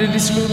Yang ada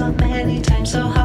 so many times so hard.